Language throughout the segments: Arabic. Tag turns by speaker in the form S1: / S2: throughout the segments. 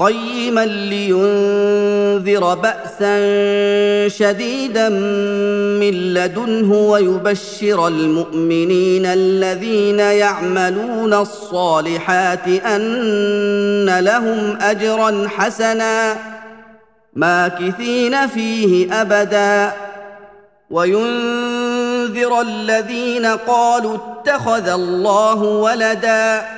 S1: قيما لينذر باسا شديدا من لدنه ويبشر المؤمنين الذين يعملون الصالحات أن لهم اجرا حسنا ماكثين فيه ابدا. وينذر الذين قالوا اتخذ الله ولدا.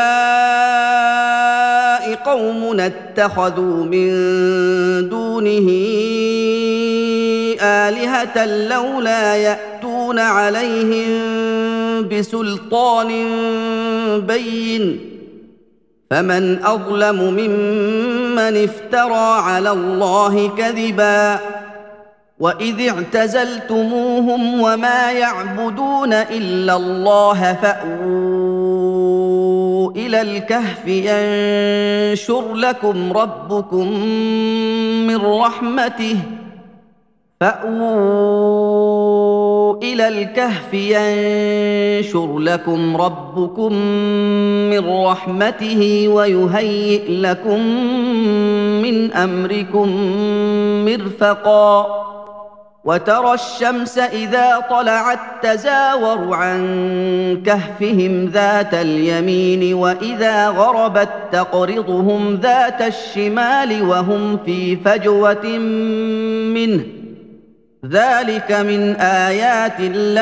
S1: قومنا اتخذوا من دونه آلهة لولا يأتون عليهم بسلطان بين. فمن أظلم ممن افترى على الله كذبا. وإذ اعتزلتموهم وما يعبدون إلا الله فأووا إلى الكهف ينشر لكم ربكم من رحمته. فأووا إلى الكهف ينشر لكم ربكم من رحمته ويهيئ لكم من أمركم مرفقا. وترى الشمس إذا طلعت تزاور عن كهفهم ذات اليمين وإذا غربت تقرضهم ذات الشمال وهم في فجوة منه. ذلك من آيات الله.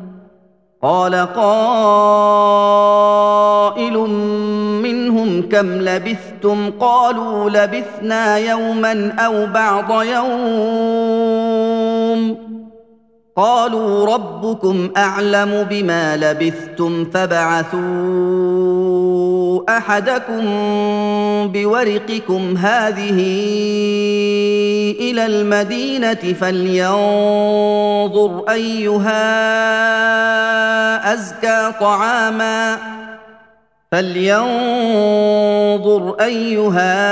S1: قال قائل منهم كم لبثتم؟ قالوا لبثنا يوما أو بعض يوم. قالوا ربكم أعلم بما لبثتم فبعثوا أحدكم بورقكم هذه إلى المدينة فلينظر أيها أزكى طعاما. فلينظر أيها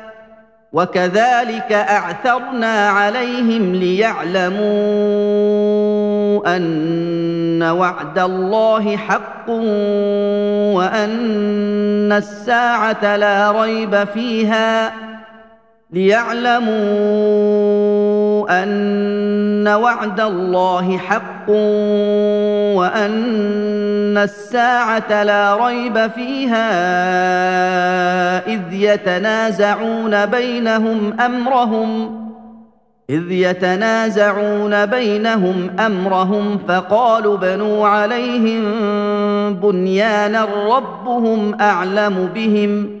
S1: وكذلك أعثرنا عليهم ليعلموا أن وعد الله حق وأن الساعة لا ريب فيها ليعلموا ان وعد الله حق وأن الساعة لا ريب فيها إذ يتنازعون بينهم أمرهم إذ يتنازعون بينهم أمرهم فقالوا بنوا عليهم بنيانا ربهم أعلم بهم ۖ.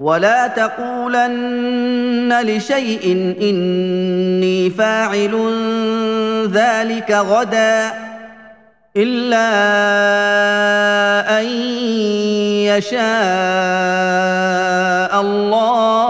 S1: ولا تقولن لشيء إني فاعل ذلك غدا إلا أن يشاء الله.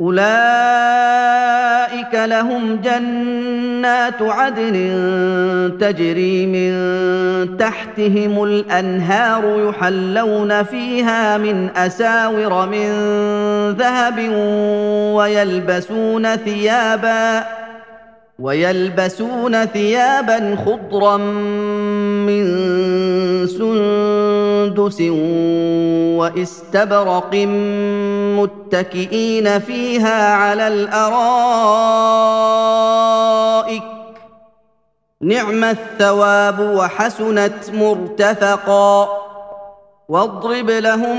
S1: أولئك لهم جنات عدن تجري من تحتهم الأنهار يحلون فيها من أساور من ذهب ويلبسون ثيابا ويلبسون ثيابا خضرا من سندس وإستبرق متكئين فيها على الأرائك. نعم الثواب وحسنت مرتفقا. واضرب لهم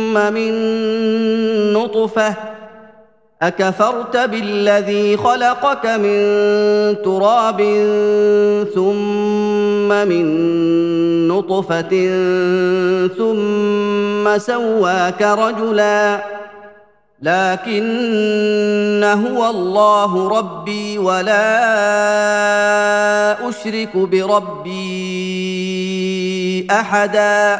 S1: من نطفة. أكفرت بالذي خلقك من تراب ثم من نطفة ثم سواك رجلا. لكن هو الله ربي ولا أشرك بربي أحدا.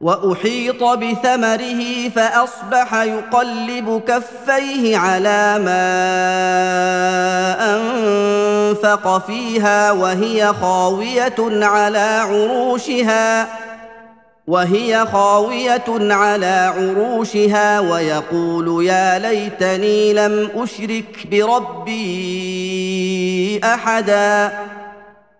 S1: وأحيط بثمره فأصبح يقلب كفيه على ما أنفق فيها وهي خاوية على عروشها وهي خاوية على عروشها ويقول يا ليتني لم أشرك بربي أحدا.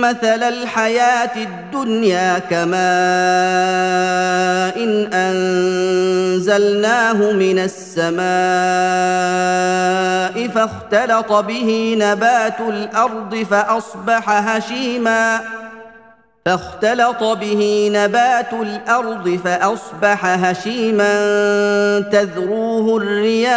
S1: مثل الحياة الدنيا كماء إن أنزلناه من السماء فاختلط به نبات الأرض فأصبح هشيما. فاختلط به نبات الأرض فأصبح هشيما. تذروه الرياح.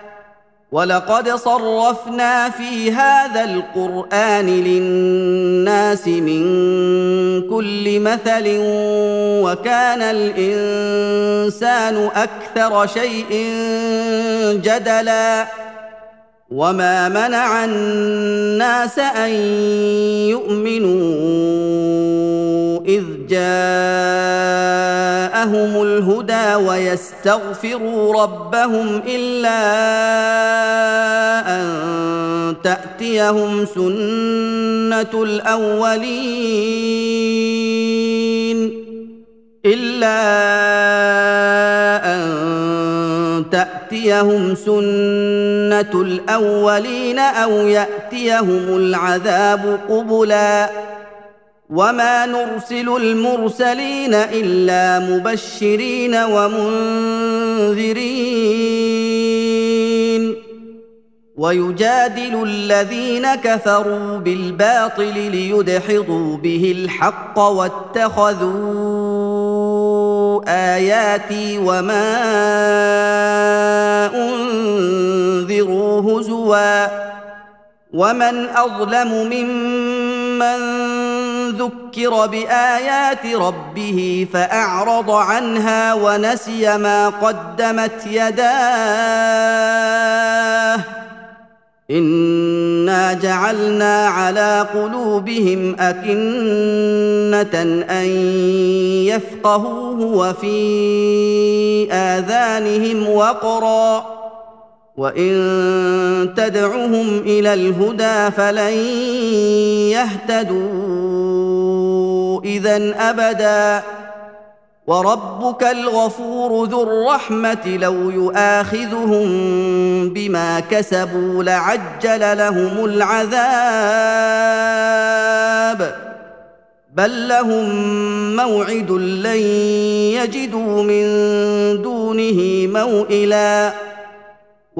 S1: ولقد صرفنا في هذا القران للناس من كل مثل وكان الانسان أكثر شيء جدلا وما منع الناس ان يؤمنوا اذ جاءهم الهدى ويستغفروا ربهم الا ان تاتيهم سنه الاولين الا تأتيهم سنة الأولين أو يأتيهم العذاب قبلا وما نرسل المرسلين إلا مبشرين ومنذرين. ويجادل الذين كفروا بالباطل ليدحضوا به الحق واتخذوا آياتي وما أنذروا هزوا ومن أظلم ممن ذكر بآيات ربه فأعرض عنها ونسي ما قدمت يداه انا جعلنا على قلوبهم اكنه ان يفقهوه وفي اذانهم وقرا وان تدعهم إلى الهدى فلن يهتدوا اذا ابدا وربك الغفور ذو الرحمة لو يؤاخذهم بما كسبوا لعجل لهم العذاب. بل لهم موعد لن يجدوا من دونه موئلا.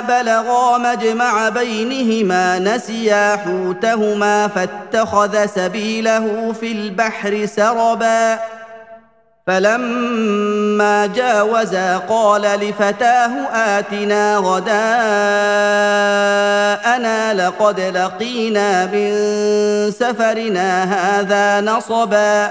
S1: بلغا مجمع بينهما نسيا حوتهما فاتخذ سبيله في البحر سربا فلما جاوزا قال لفتاه اتنا غداءنا لقد لقينا من سفرنا هذا نصبا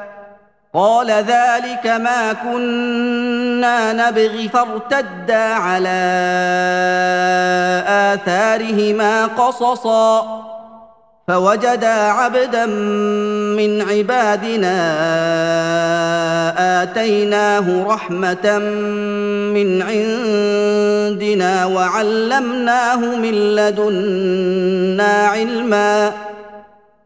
S1: قال ذلك ما كنا نبغي فارتدا على آثارهما قصصا. فوجدا عبدا من عبادنا آتيناه رحمة من عندنا وعلمناه من لدنا علما.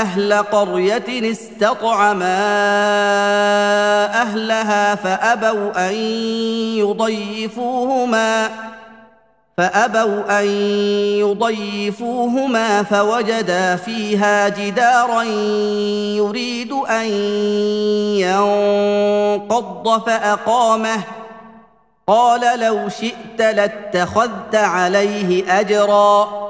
S1: أهل قرية استطعما أهلها فأبوا أن يضيفوهما فأبوا أن يضيفوهما فوجدا فيها جدارا يريد أن ينقض فأقامه. قال لو شئت لاتخذت عليه اجرا.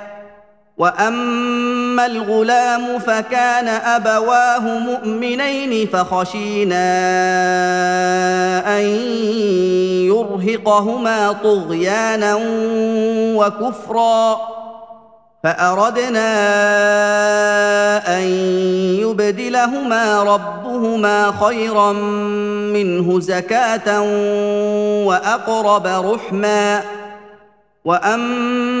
S1: واما الغلام فكان ابواه مؤمنين فخشينا ان يرهقهما طغيانا وكفرا فاردنا ان يبدلهما ربهما خيرا منه زكاه واقرب رحما واما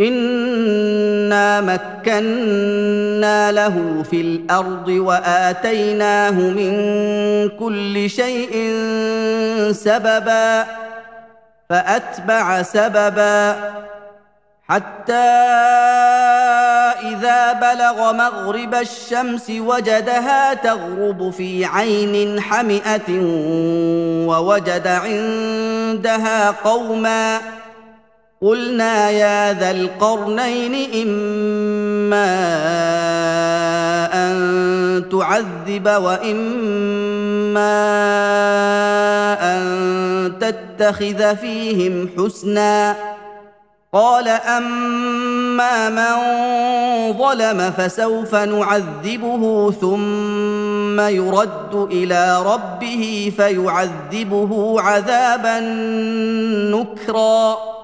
S1: انا مكنا له في الأرض واتيناه من كل شيء سببا فاتبع سببا حتى اذا بلغ مغرب الشمس وجدها تغرب في عين حمئه ووجد عندها قوما قلنا يا ذا القرنين إما أن تعذب وإما أن تتخذ فيهم حسنا. قال أما من ظلم فسوف نعذبه ثم يرد إلى ربه فيعذبه عذابا نكرا.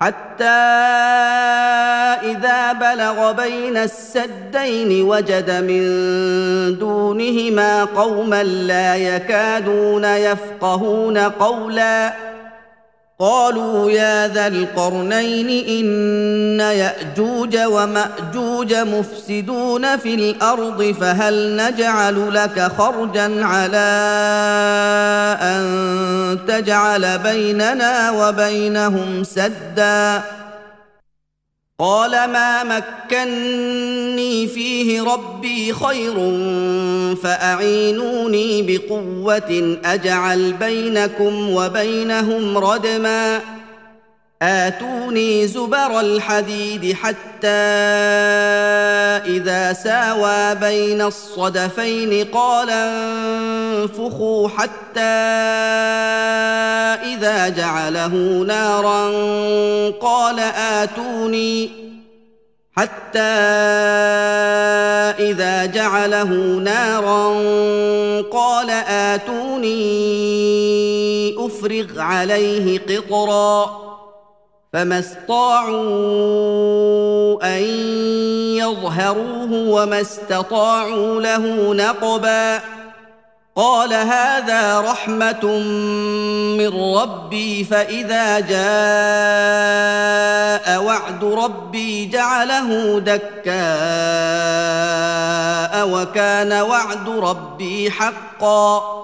S1: حتى إذا بلغ بين السدين وجد من دونهما قوما لا يكادون يفقهون قولا قالوا يا ذا القرنين إن يأجوج ومأجوج مفسدون في الأرض فهل نجعل لك خرجا على أن تجعل بيننا وبينهم سدا قال ما مكني فيه ربي خير فأعينوني بقوة أجعل بينكم وبينهم ردما آتوني زبر الحديد حتى إذا ساوى بين الصدفين قال انفخوا حتى إذا جعله نارا قال آتوني حتى إذا جعله نارا قال آتوني أفرغ عليه قطرا فما استطاعوا ان يظهروه وما استطاعوا له نقبا قال هذا رحمه من ربي فاذا جاء وعد ربي جعله دكاء وكان وعد ربي حقا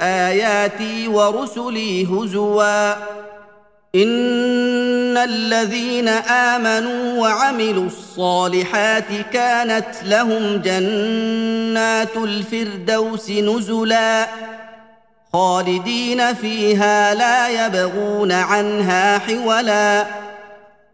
S1: آياتي ورسلي هزوا. إن الذين آمنوا وعملوا الصالحات كانت لهم جنات الفردوس نزلا. خالدين فيها لا يبغون عنها حولا.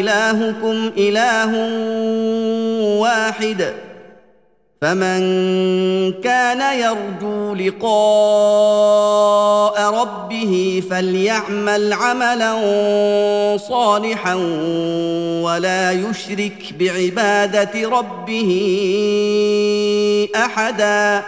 S1: إلهكم إله واحد. فمن كان يرجو لقاء ربه فليعمل عملا صالحا ولا يشرك بعبادة ربه أحدا.